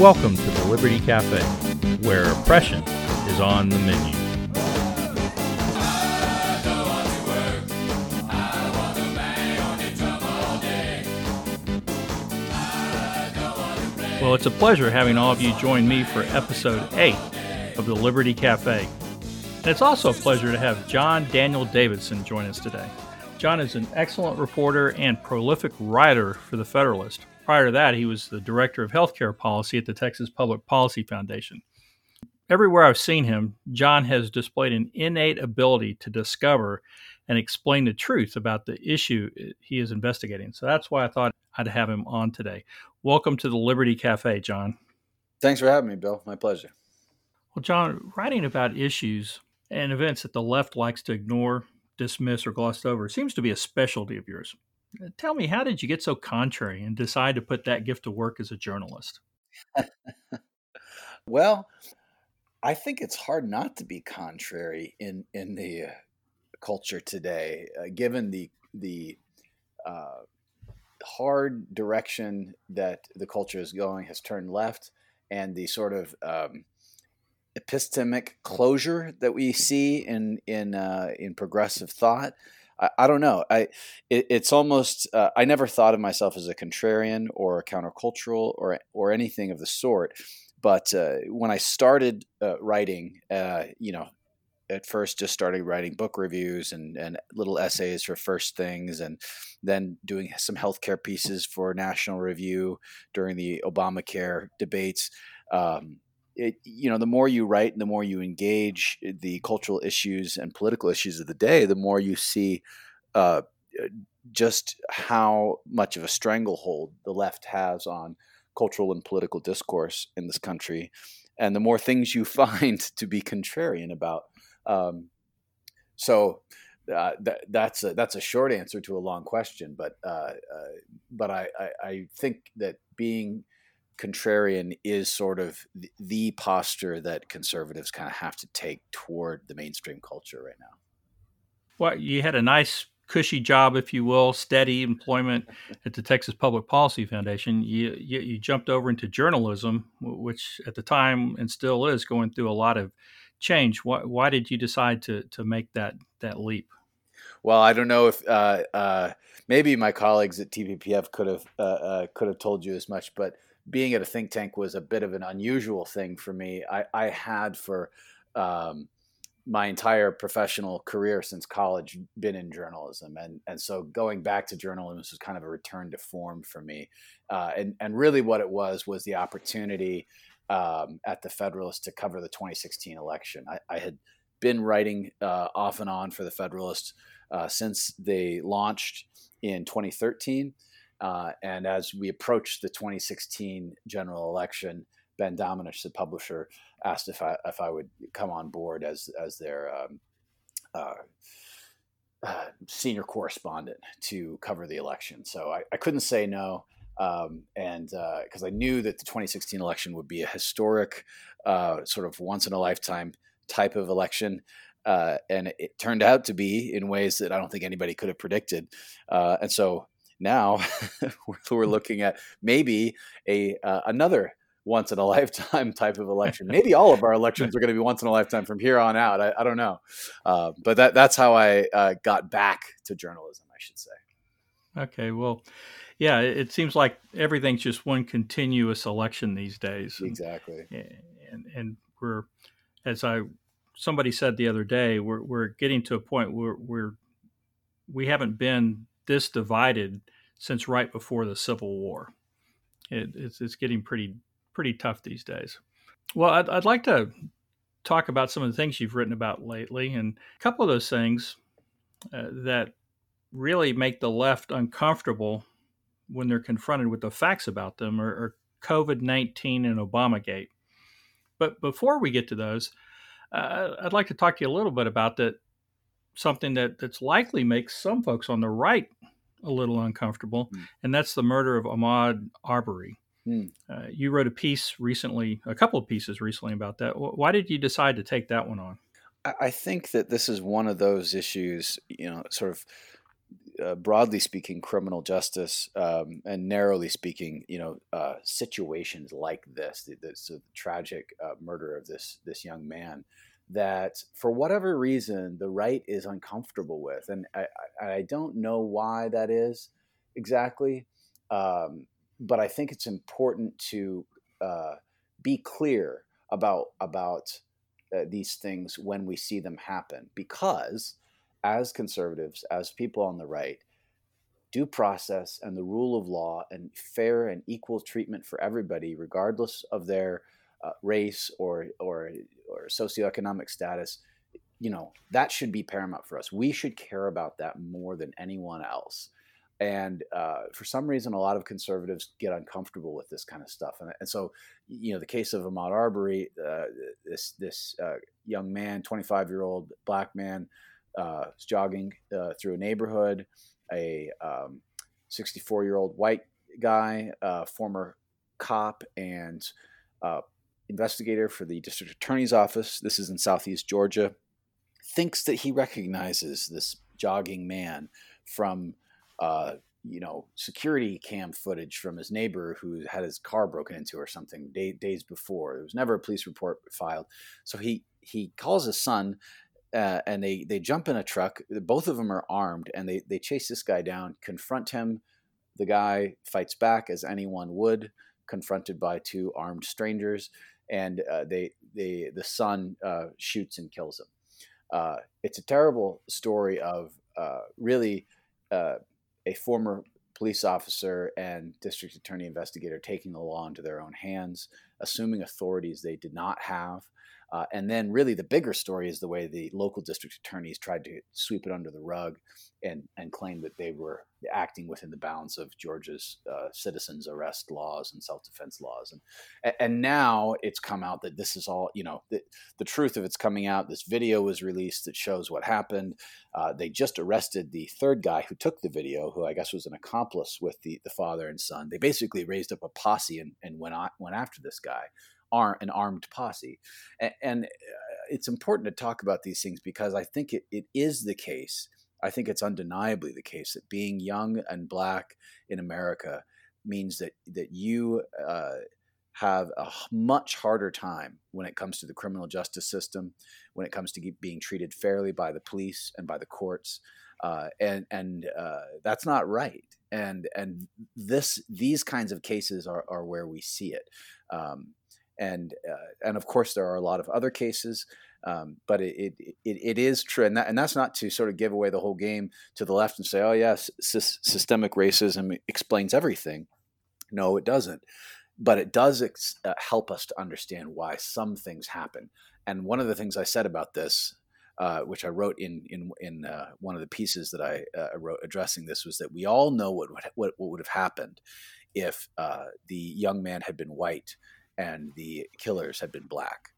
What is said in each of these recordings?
Welcome to the Liberty Cafe, where oppression is on the menu. Well, it's a pleasure having all of you join me for episode 8 of the Liberty Cafe. And it's also a pleasure to have John Daniel Davidson join us today. John is an excellent reporter and prolific writer for The Federalist. Prior to that, he was the director of healthcare policy at the Texas Public Policy Foundation. Everywhere I've seen him, John has displayed an innate ability to discover and explain the truth about the issue he is investigating. So that's why I thought I'd have him on today. Welcome to the Liberty Cafe, John. Thanks for having me, Bill. My pleasure. Well, John, writing about issues and events that the left likes to ignore, dismiss, or gloss over seems to be a specialty of yours. Tell me, how did you get so contrary and decide to put that gift to work as a journalist? well, I think it's hard not to be contrary in in the uh, culture today, uh, given the the uh, hard direction that the culture is going has turned left, and the sort of um, epistemic closure that we see in in uh, in progressive thought I, I don't know. I it, it's almost uh, I never thought of myself as a contrarian or a countercultural or or anything of the sort. But uh, when I started uh, writing, uh, you know, at first just started writing book reviews and, and little essays for first things and then doing some healthcare pieces for national review during the obamacare debates um, it, you know, the more you write and the more you engage the cultural issues and political issues of the day, the more you see uh, just how much of a stranglehold the left has on cultural and political discourse in this country, and the more things you find to be contrarian about. Um, so uh, that, that's a, that's a short answer to a long question, but uh, uh but I, I, I think that being contrarian is sort of the posture that conservatives kind of have to take toward the mainstream culture right now. Well, you had a nice cushy job, if you will, steady employment at the Texas Public Policy Foundation. You, you, you jumped over into journalism, which at the time and still is going through a lot of change. Why, why did you decide to to make that that leap? Well, I don't know if uh, uh, maybe my colleagues at TPPF could have uh, uh, could have told you as much, but being at a think tank was a bit of an unusual thing for me. I, I had for um, my entire professional career since college been in journalism, and and so going back to journalism was kind of a return to form for me. Uh, and and really, what it was was the opportunity um, at the Federalist to cover the 2016 election. I, I had been writing uh, off and on for the Federalist uh, since they launched in 2013. Uh, and as we approached the 2016 general election, Ben Domenech, the publisher, asked if I if I would come on board as as their um, uh, uh, senior correspondent to cover the election. So I, I couldn't say no, um, and because uh, I knew that the 2016 election would be a historic, uh, sort of once in a lifetime type of election. Uh, and it turned out to be in ways that I don't think anybody could have predicted. and so now we're looking at maybe a uh, another once in a lifetime type of election. Maybe all of our elections are going to be once in a lifetime from here on out. I, I don't know, uh, but that that's how I uh, got back to journalism. I should say. Okay, well, yeah, it seems like everything's just one continuous election these days. Exactly. And and we're as I somebody said the other day, we're we're getting to a point where we're we haven't been this divided since right before the Civil War. It, it's, it's getting pretty pretty tough these days. Well, I'd, I'd like to talk about some of the things you've written about lately, and a couple of those things uh, that really make the left uncomfortable when they're confronted with the facts about them are, are COVID 19 and Obamagate. But before we get to those, uh, I'd like to talk to you a little bit about that something that that's likely makes some folks on the right a little uncomfortable, mm. and that's the murder of Ahmaud Arbery. Mm. Uh, you wrote a piece recently, a couple of pieces recently about that. Why did you decide to take that one on? I think that this is one of those issues, you know, sort of uh, broadly speaking, criminal justice, um, and narrowly speaking, you know, uh, situations like this, the, the, so the tragic uh, murder of this this young man, that for whatever reason the right is uncomfortable with, and I, I, don't know why that is exactly, um, but I think it's important to uh, be clear about about uh, these things when we see them happen because as conservatives as people on the right due process and the rule of law and fair and equal treatment for everybody regardless of their uh, race or or or socioeconomic status you know that should be paramount for us we should care about that more than anyone else and uh, for some reason, a lot of conservatives get uncomfortable with this kind of stuff. And, and so, you know, the case of Ahmaud Arbery, uh, this this uh, young man, 25 year old black man, uh, was jogging uh, through a neighborhood. A 64 um, year old white guy, uh, former cop and investigator for the district attorney's office. This is in Southeast Georgia. Thinks that he recognizes this jogging man from uh, you know, security cam footage from his neighbor who had his car broken into or something day, days before. There was never a police report filed. So he he calls his son, uh, and they they jump in a truck. Both of them are armed, and they they chase this guy down, confront him. The guy fights back as anyone would, confronted by two armed strangers, and uh, they they the son uh, shoots and kills him. Uh, it's a terrible story of uh, really uh, a former police officer and district attorney investigator taking the law into their own hands, assuming authorities they did not have, uh, and then, really, the bigger story is the way the local district attorneys tried to sweep it under the rug and, and claim that they were acting within the bounds of Georgia's uh, citizens' arrest laws and self defense laws. And, and now it's come out that this is all, you know, the, the truth of it's coming out. This video was released that shows what happened. Uh, they just arrested the third guy who took the video, who I guess was an accomplice with the, the father and son. They basically raised up a posse and, and went, on, went after this guy an armed posse. And, and uh, it's important to talk about these things because I think it, it is the case. I think it's undeniably the case that being young and black in America means that that you uh, have a much harder time when it comes to the criminal justice system, when it comes to being treated fairly by the police and by the courts, uh, and and uh, that's not right. And and this these kinds of cases are, are where we see it. Um, and uh, and of course there are a lot of other cases. Um, but it, it, it is true, and, that, and that's not to sort of give away the whole game to the left and say, "Oh yes, systemic racism explains everything." No, it doesn't. But it does ex- uh, help us to understand why some things happen. And one of the things I said about this, uh, which I wrote in in in uh, one of the pieces that I uh, wrote addressing this, was that we all know what what, what would have happened if uh, the young man had been white and the killers had been black.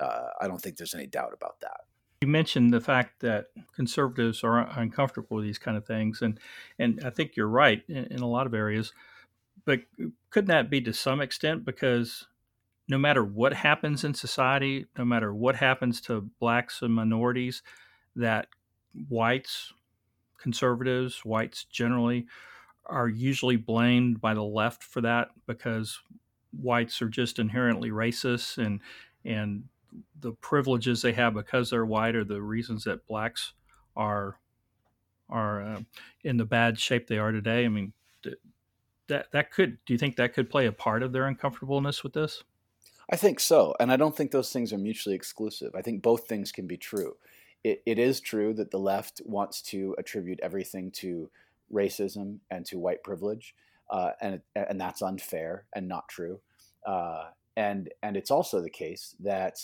Uh, I don't think there's any doubt about that. You mentioned the fact that conservatives are uncomfortable with these kind of things, and and I think you're right in, in a lot of areas. But couldn't that be to some extent because no matter what happens in society, no matter what happens to blacks and minorities, that whites, conservatives, whites generally, are usually blamed by the left for that because whites are just inherently racist and and the privileges they have because they're white are the reasons that blacks are are uh, in the bad shape they are today. I mean, that that could. Do you think that could play a part of their uncomfortableness with this? I think so, and I don't think those things are mutually exclusive. I think both things can be true. It, it is true that the left wants to attribute everything to racism and to white privilege, uh, and and that's unfair and not true. Uh, and and it's also the case that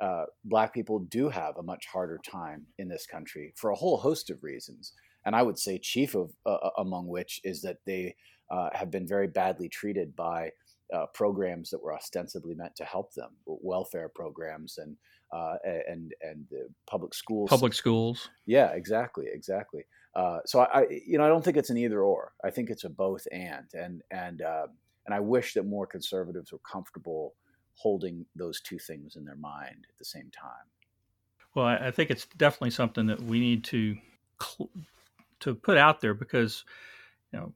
uh, black people do have a much harder time in this country for a whole host of reasons. And I would say chief of uh, uh among which is that they uh, have been very badly treated by uh, programs that were ostensibly meant to help them, welfare programs and uh, and and the public schools. Public schools. Yeah, exactly, exactly. Uh, so I, you know, I don't think it's an either or. I think it's a both and. And and uh, and I wish that more conservatives were comfortable holding those two things in their mind at the same time. Well, I think it's definitely something that we need to to put out there because you know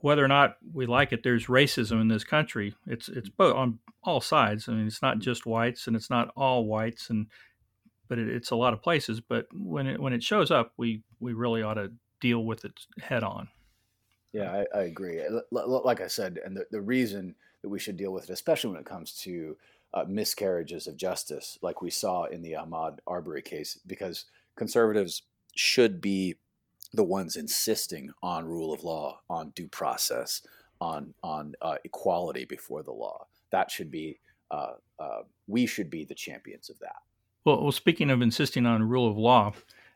whether or not we like it, there's racism in this country. It's it's both on all sides. I mean, it's not just whites and it's not all whites, and but it, it's a lot of places. But when it when it shows up, we we really ought to deal with it head on. Yeah, I, I agree. Like I said, and the, the reason that we should deal with it, especially when it comes to uh, miscarriages of justice, like we saw in the Ahmaud Arbery case, because conservatives should be the ones insisting on rule of law, on due process, on on uh, equality before the law. That should be uh, uh, we should be the champions of that. Well, well, speaking of insisting on rule of law,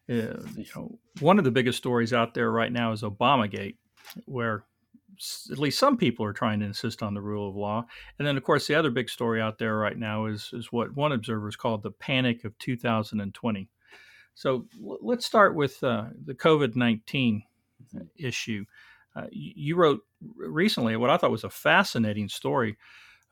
uh, you know, one of the biggest stories out there right now is Obamagate, where at least some people are trying to insist on the rule of law. And then, of course, the other big story out there right now is is what one observer has called the panic of 2020. So let's start with uh, the COVID 19 issue. Uh, you wrote recently what I thought was a fascinating story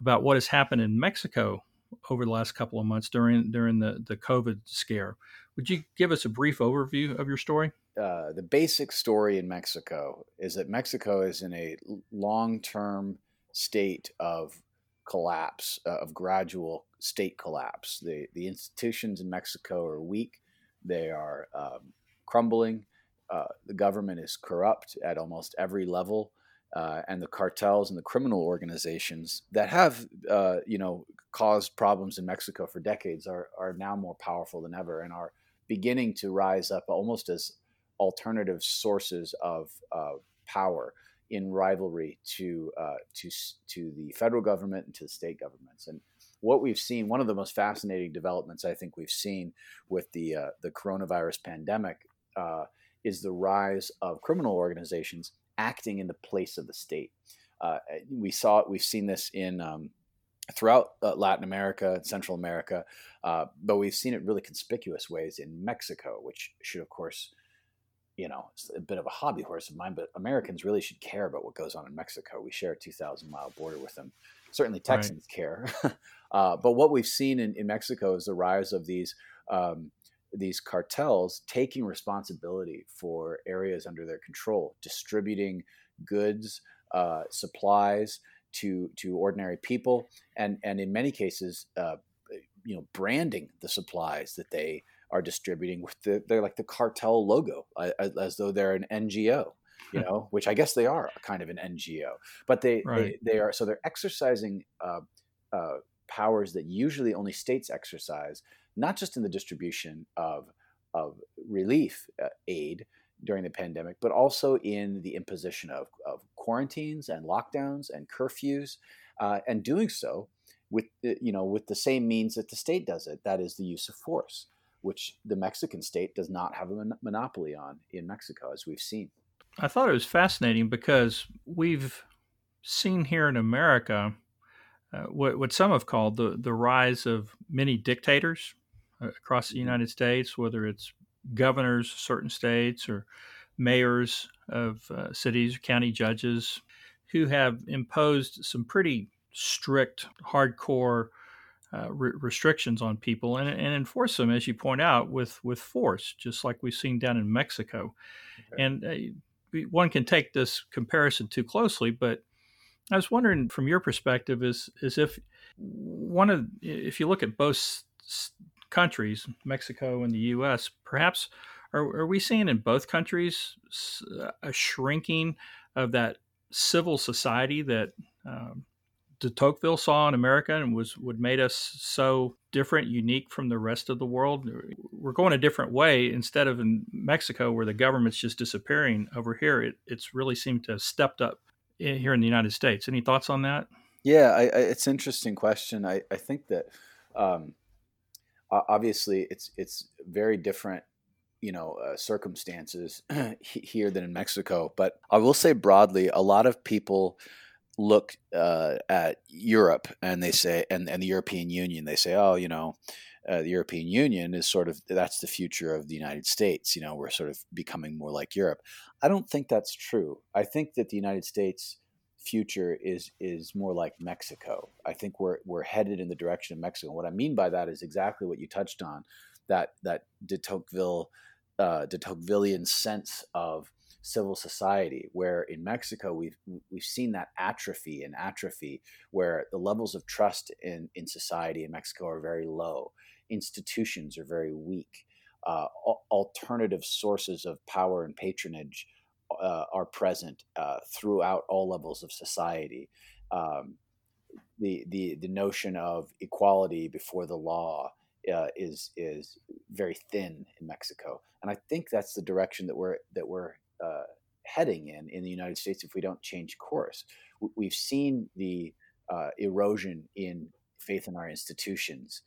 about what has happened in Mexico over the last couple of months during during the, the COVID scare. Would you give us a brief overview of your story? Uh, the basic story in Mexico is that Mexico is in a long term state of collapse, uh, of gradual state collapse. The, the institutions in Mexico are weak they are um, crumbling. Uh, the government is corrupt at almost every level. Uh, and the cartels and the criminal organizations that have, uh, you know, caused problems in Mexico for decades are, are now more powerful than ever and are beginning to rise up almost as alternative sources of power in rivalry to uh, to to the federal government and to the state governments. And what we've seen, one of the most fascinating developments I think we've seen with the uh, the coronavirus pandemic, uh, is the rise of criminal organizations acting in the place of the state. Uh, we saw. We've seen this in um, throughout uh, Latin America, Central America, uh, but we've seen it really conspicuous ways in Mexico, which should, of course, you know, it's a bit of a hobby horse of mine, but Americans really should care about what goes on in Mexico. We share a 2,000 mile border with them. Certainly, Texans right. care. Uh, but what we've seen in, in, Mexico is the rise of these um, these cartels taking responsibility for areas under their control, distributing goods, uh, supplies to to ordinary people, and and in many cases, uh, you know, branding the supplies that they are distributing with the they're like the cartel logo, as, as though they're an NGO you know, which I guess they are kind of an NGO, but they right. they, they, are so they're exercising uh, uh, powers that usually only states exercise, not just in the distribution of of relief uh, aid during the pandemic, but also in the imposition of, of quarantines and lockdowns and curfews, uh, and doing so with uh, you know with the same means that the state does it. That is the use of force, which the Mexican state does not have a mon- monopoly on in Mexico, as we've seen. I thought it was fascinating because we've seen here in America uh, what, what some have called the, the rise of many dictators uh, across the mm-hmm. United States, whether it's governors of certain states or mayors of uh, cities, county judges, who have imposed some pretty strict, hardcore uh, re- restrictions on people and, and, enforce them, as you point out, with, with force, just like we've seen down in Mexico. Okay. And uh, one can take this comparison too closely, but I was wondering from your perspective is is if one of if you look at both countries, Mexico and the U.S., perhaps are, are we seeing in both countries a shrinking of that civil society that um, de Tocqueville saw in America and was what made us so different, unique from the rest of the world. We're going a different way instead of in Mexico where the government's just disappearing. Over here, it, it's really seemed to have stepped up here in the United States. Any thoughts on that? Yeah, I, I, it's an interesting question. I, I think that um, obviously it's it's very different, you know, uh, circumstances here than in Mexico. But I will say broadly, a lot of people look uh, at Europe and they say, and, and the European Union, they say, oh, you know, uh, the European Union is sort of that's the future of the United States. You know, we're sort of becoming more like Europe. I don't think that's true. I think that the United States future is is more like Mexico. I think we're we're headed in the direction of Mexico. What I mean by that is exactly what you touched on, that that de Tocqueville, uh, de Tocquevillian sense of civil society. Where in Mexico we've we've seen that atrophy and atrophy, where the levels of trust in in society in Mexico are very low, institutions are very weak, uh, alternative sources of power and patronage uh, are present uh, throughout all levels of society. Um, the, the the notion of equality before the law uh, is is very thin in Mexico, and I think that's the direction that we're that we're uh, heading in in the United States if we don't change course. We've seen the uh, erosion in faith in our institutions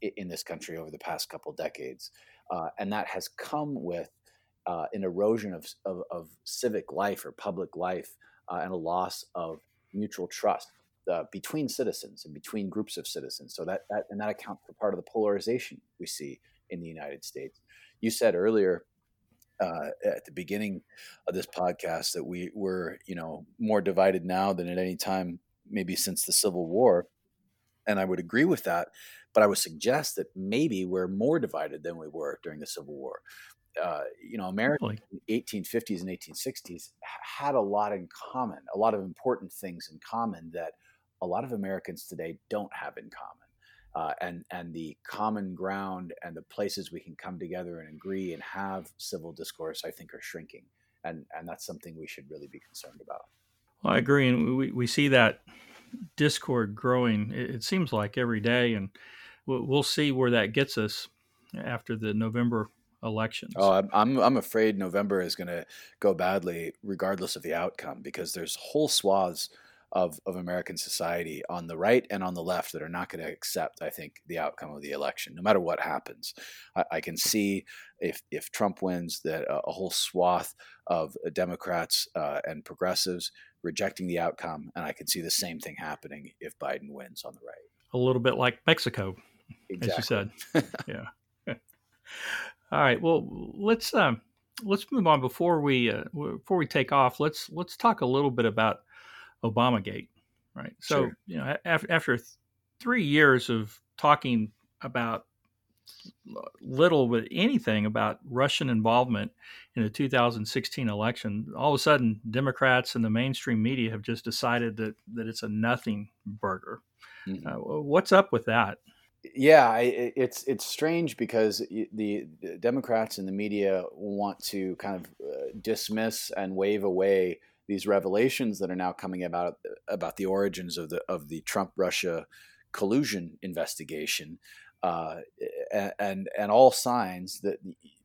in this country over the past couple decades, uh, and that has come with uh, an erosion of, of, of, civic life or public life uh, and a loss of mutual trust uh, between citizens and between groups of citizens. So that, that and that accounts for part of the polarization we see in the United States. You said earlier uh, at the beginning of this podcast that we were, you know, more divided now than at any time, maybe since the Civil War, and I would agree with that. But I would suggest that maybe we're more divided than we were during the Civil War. Uh, you know, America really? in the 1850s and 1860s had a lot in common, a lot of important things in common that a lot of Americans today don't have in common. Uh, and and the common ground and the places we can come together and agree and have civil discourse, I think, are shrinking, and and that's something we should really be concerned about. Well, I agree, and we we see that discord growing. It, seems like every day, and we'll, we'll see where that gets us after the November elections. Oh, I'm I'm, I'm afraid November is going to go badly, regardless of the outcome, because there's whole swaths of, of American society on the right and on the left that are not going to accept, I think, the outcome of the election, no matter what happens. I, I can see if, if Trump wins that a, a whole swath of Democrats uh, and progressives rejecting the outcome, and I can see the same thing happening if Biden wins on the right. A little bit like Mexico, exactly. as you said. yeah. All right. Well, let's um, let's move on before we uh, before we take off. Let's let's talk a little bit about Obamagate, right? So, sure. you know, after, after th- three years of talking about little but anything about Russian involvement in the 2016 election, all of a sudden Democrats and the mainstream media have just decided that that it's a nothing burger. Mm-hmm. Uh, what's up with that? Yeah, it's it's strange because the Democrats and the media want to kind of uh, dismiss and wave away these revelations that are now coming about about the origins of the of the Trump Russia collusion investigation, uh, and and all signs that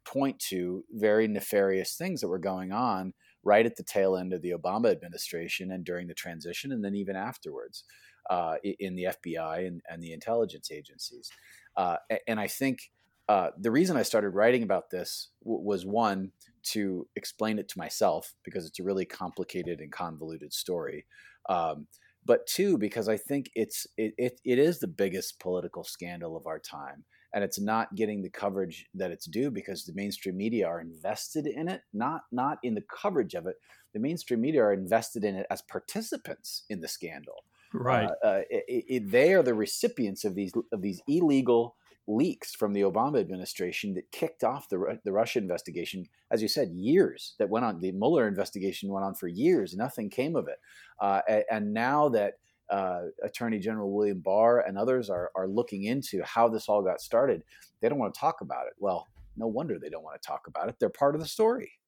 point to very nefarious things that were going on right at the tail end of the Obama administration and during the transition, and then even afterwards uh, in the FBI and, and, the intelligence agencies. Uh, and I think uh, the reason I started writing about this w- was one to explain it to myself because it's a really complicated and convoluted story. Um, but two, because I think it's it, it, it is the biggest political scandal of our time, and it's not getting the coverage that it's due because the mainstream media are invested in it, not not in the coverage of it. The mainstream media are invested in it as participants in the scandal. Right. Uh, uh, it, it, they are the recipients of these of these illegal leaks from the Obama administration that kicked off the, the Russia investigation. As you said, years that went on. The Mueller investigation went on for years. Nothing came of it. Uh, and now that uh, Attorney General William Barr and others are, are looking into how this all got started, they don't want to talk about it. Well, no wonder they don't want to talk about it. They're part of the story.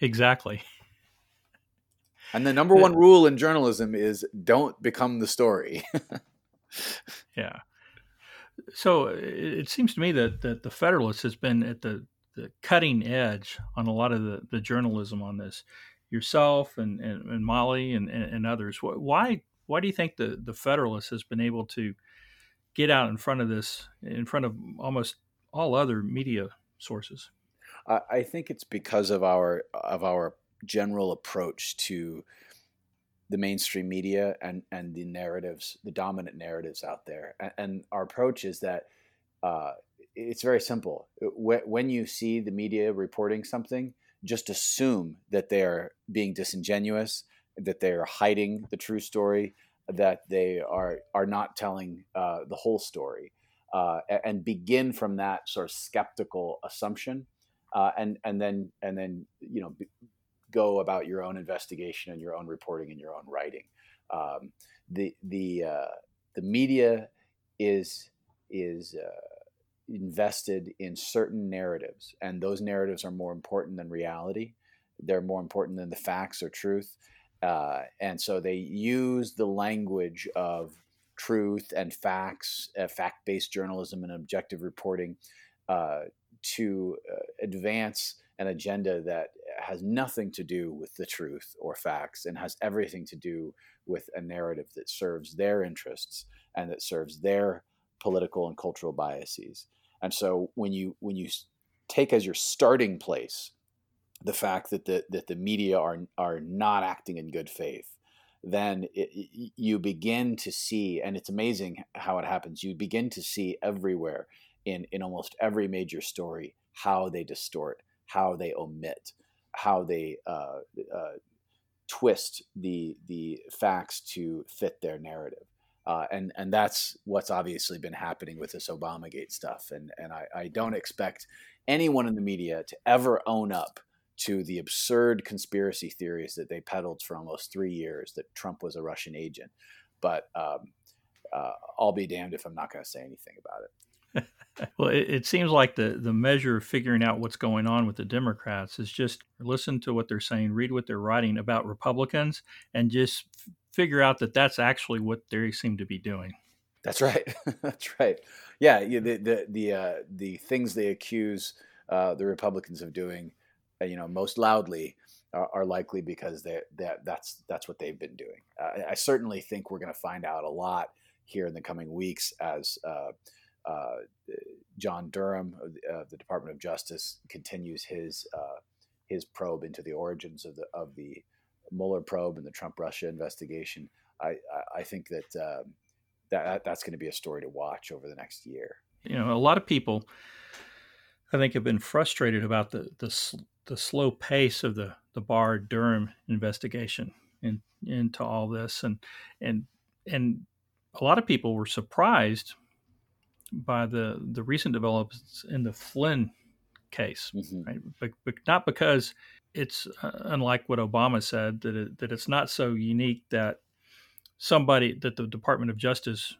Exactly. And the number one rule in journalism is don't become the story. yeah so it seems to me that, that the Federalist has been at the, the cutting edge on a lot of the, the journalism on this. Yourself and, and, and Molly and, and, others. Why why do you think the, the Federalist has been able to get out in front of this, in front of almost all other media sources? I think it's because of our of our general approach to the mainstream media and and the narratives, the dominant narratives out there. And, and our approach is that uh, it's very simple. When you see the media reporting something, just assume that they are being disingenuous, that they are hiding the true story, that they are are not telling uh, the whole story, uh, and begin from that sort of skeptical assumption, uh, and and then and then you know go about your own investigation and your own reporting and your own writing. Um, the the uh, the media is is uh, invested in certain narratives, and those narratives are more important than reality. They're more important than the facts or truth, uh, and so they use the language of truth and facts, uh, fact-based journalism, and objective reporting uh, to uh, advance an agenda that has nothing to do with the truth or facts and has everything to do with a narrative that serves their interests and that serves their political and cultural biases. And so when you when you take as your starting place the fact that the that the media are are not acting in good faith, then it, you begin to see, and it's amazing how it happens. You begin to see everywhere in in almost every major story how they distort, how they omit, how they uh, uh, twist the the facts to fit their narrative. Uh, and and that's what's obviously been happening with this Obamagate stuff. And and I, I don't expect anyone in the media to ever own up to the absurd conspiracy theories that they peddled for almost three years that Trump was a Russian agent. But um, uh, I'll be damned if I'm not going to say anything about it. well, it, it, seems like the the measure of figuring out what's going on with the Democrats is just listen to what they're saying, read what they're writing about Republicans, and just figure out that that's actually what they seem to be doing. That's right. that's right. Yeah, the the the uh, the things they accuse uh, the Republicans of doing, uh, you know, most loudly are, are likely because they that that's that's what they've been doing. Uh, I certainly think we're going to find out a lot here in the coming weeks as. Uh, uh, John Durham of the, Department of Justice continues his his probe into the origins of the of the Mueller probe and the Trump Russia investigation, I, I think that um, that that's going to be a story to watch over the next year. You know, a lot of people, I think, have been frustrated about the the, the slow pace of the the Barr Durham investigation in, into all this, and and and a lot of people were surprised by the the recent developments in the Flynn case, mm-hmm. right? But, but, not because it's uh, unlike what Obama said that it, that it's not so unique that somebody that the Department of Justice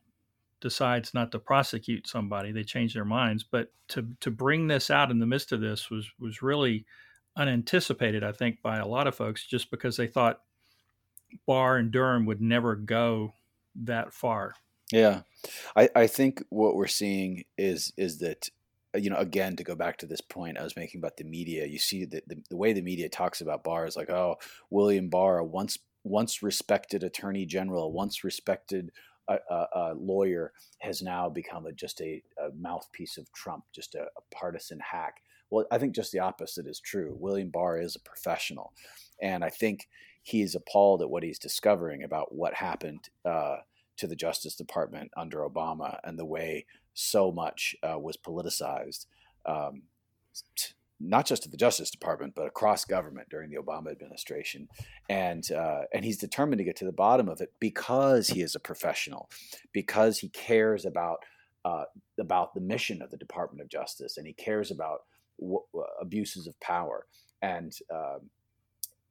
decides not to prosecute somebody they change their minds but to to bring this out in the midst of this was was really unanticipated i think by a lot of folks just because they thought barr and durham would never go that far yeah i i think what we're seeing is is that uh, you know, again, to go back to this point I was making about the media, you see that the, the way the media talks about Barr is like, oh, William Barr, a once once respected attorney general, once respected uh, uh, uh, lawyer, has now become a, just a, a, mouthpiece of Trump, just a, a, partisan hack. Well, I think just the opposite is true. William Barr is a professional, and I think he's appalled at what he's discovering about what happened uh, to the Justice Department under Obama and the way so much uh, was politicized, um, not just at the Justice Department, but across government during the Obama administration. And uh, and he's determined to get to the bottom of it because he is a professional, because he cares about uh, about the mission of the Department of Justice, and he cares about w- abuses of power. And um,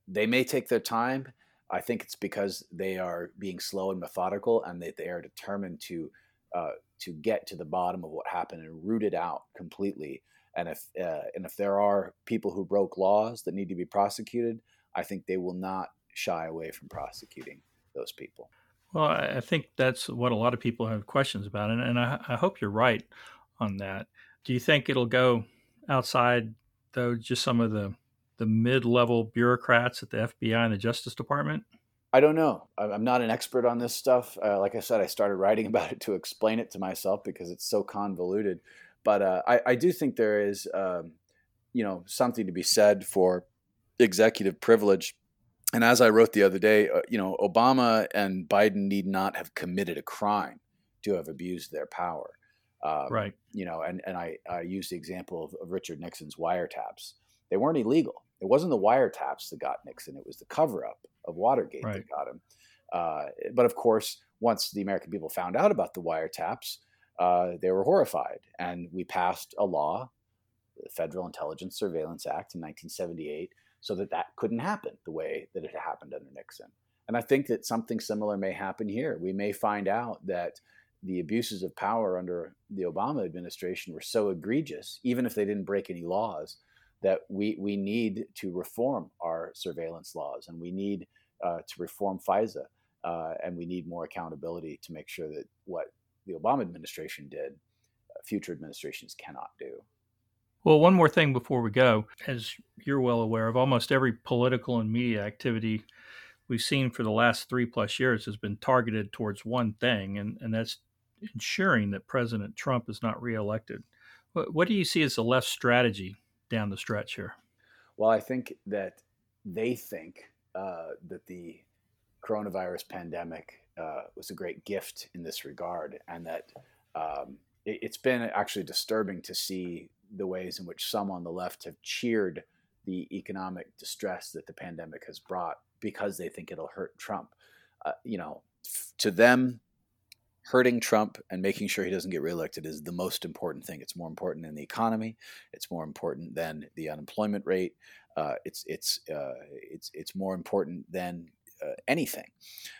they may take their time. I think it's because they are being slow and methodical, and that they are determined to uh, to get to the bottom of what happened and root it out completely. And if uh, and if there are people who broke laws that need to be prosecuted, I think they will not shy away from prosecuting those people. Well, I think that's what a lot of people have questions about, and, and I, I hope you're right on that. Do you think it'll go outside, though, just some of the the mid-level bureaucrats at the FBI and the Justice Department? I don't know. I'm not an expert on this stuff. Uh, like I said, I started writing about it to explain it to myself because it's so convoluted. But uh, I, I, do think there is, um, you know, something to be said for executive privilege. And as I wrote the other day, uh, you know, Obama and Biden need not have committed a crime to have abused their power. Um, right. You know, and, and I, I used the example of, of Richard Nixon's wiretaps. They weren't illegal. It wasn't the wiretaps that got Nixon; it was the cover up of Watergate right. that got him. Uh, but of course, once the American people found out about the wiretaps, uh, they were horrified, and we passed a law, the Federal Intelligence Surveillance Act in 1978, so that that couldn't happen the way that it happened under Nixon. And I think that something similar may happen here. We may find out that the abuses of power under the Obama administration were so egregious, even if they didn't break any laws, that we, we need to reform our surveillance laws and we need uh, to reform FISA uh, and we need more accountability to make sure that what the Obama administration did, uh, future administrations cannot do. Well, one more thing before we go. As you're well aware of, almost every political and media activity we've seen for the last three plus years has been targeted towards one thing, and, and that's ensuring that President Trump is not reelected. What, what do you see as the left strategy down the stretch here? Well, I think that they think uh, that the coronavirus pandemic uh, was a great gift in this regard, and that um, it, has been actually disturbing to see the ways in which some on the left have cheered the economic distress that the pandemic has brought because they think it'll hurt Trump. Uh, you know, to them, hurting Trump and making sure he doesn't get reelected is the most important thing. It's more important than the economy. It's more important than the unemployment rate. Uh, it's it's uh, it's it's more important than uh, anything.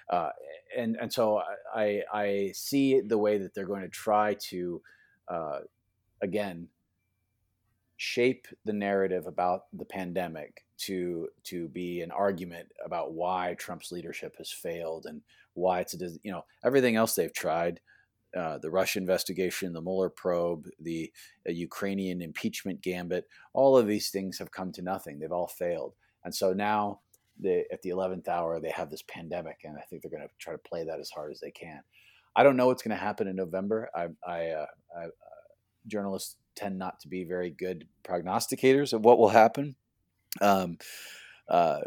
Uh, and and so I I see the way that they're going to try to uh, again shape the narrative about the pandemic to to be an argument about why Trump's leadership has failed and why it's a you know everything else they've tried uh, the Russia investigation, the Mueller probe, the uh, Ukrainian impeachment gambit, all of these things have come to nothing. They've all failed. And so now, they, at the 11th hour, they have this pandemic, and I think they're going to try to play that as hard as they can. I don't know what's going to happen in November. I, I, uh, I uh, journalists tend not to be very good prognosticators of what will happen. Um, uh,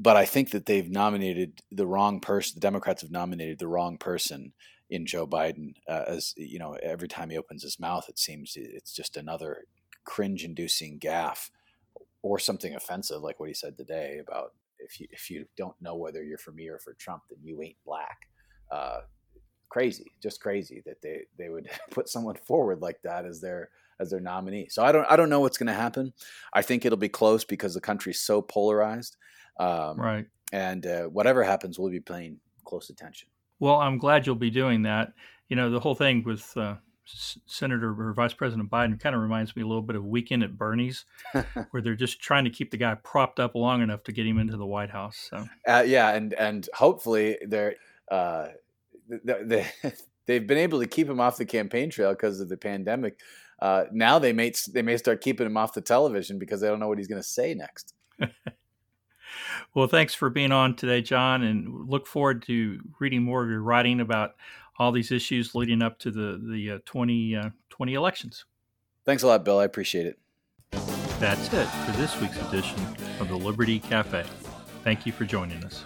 but I think that they've nominated the wrong person. The Democrats have nominated the wrong person in Joe Biden. Uh, as you know, every time he opens his mouth, it seems it's just another cringe-inducing gaffe or something offensive, like what he said today about if you if you don't know whether you're for me or for Trump, then you ain't black. Uh, crazy, just crazy that they they would put someone forward like that as their as their nominee. So I don't I don't know what's going to happen. I think it'll be close because the country's so polarized. Um, right. And uh, whatever happens, we'll be paying close attention. Well, I'm glad you'll be doing that. You know, the whole thing with uh, Senator or Vice President Biden kind of reminds me a little bit of Weekend at Bernie's, where they're just trying to keep the guy propped up long enough to get him into the White House. So. Uh, yeah, and and hopefully they're uh, they, they've been able to keep him off the campaign trail because of the pandemic. Uh, now they may they may start keeping him off the television because they don't know what he's going to say next. well, thanks for being on today, John, and look forward to reading more of your writing about all these issues leading up to the the uh, 2020 uh, elections. Thanks a lot, Bill. I appreciate it. That's it for this week's edition of the Liberty Cafe. Thank you for joining us.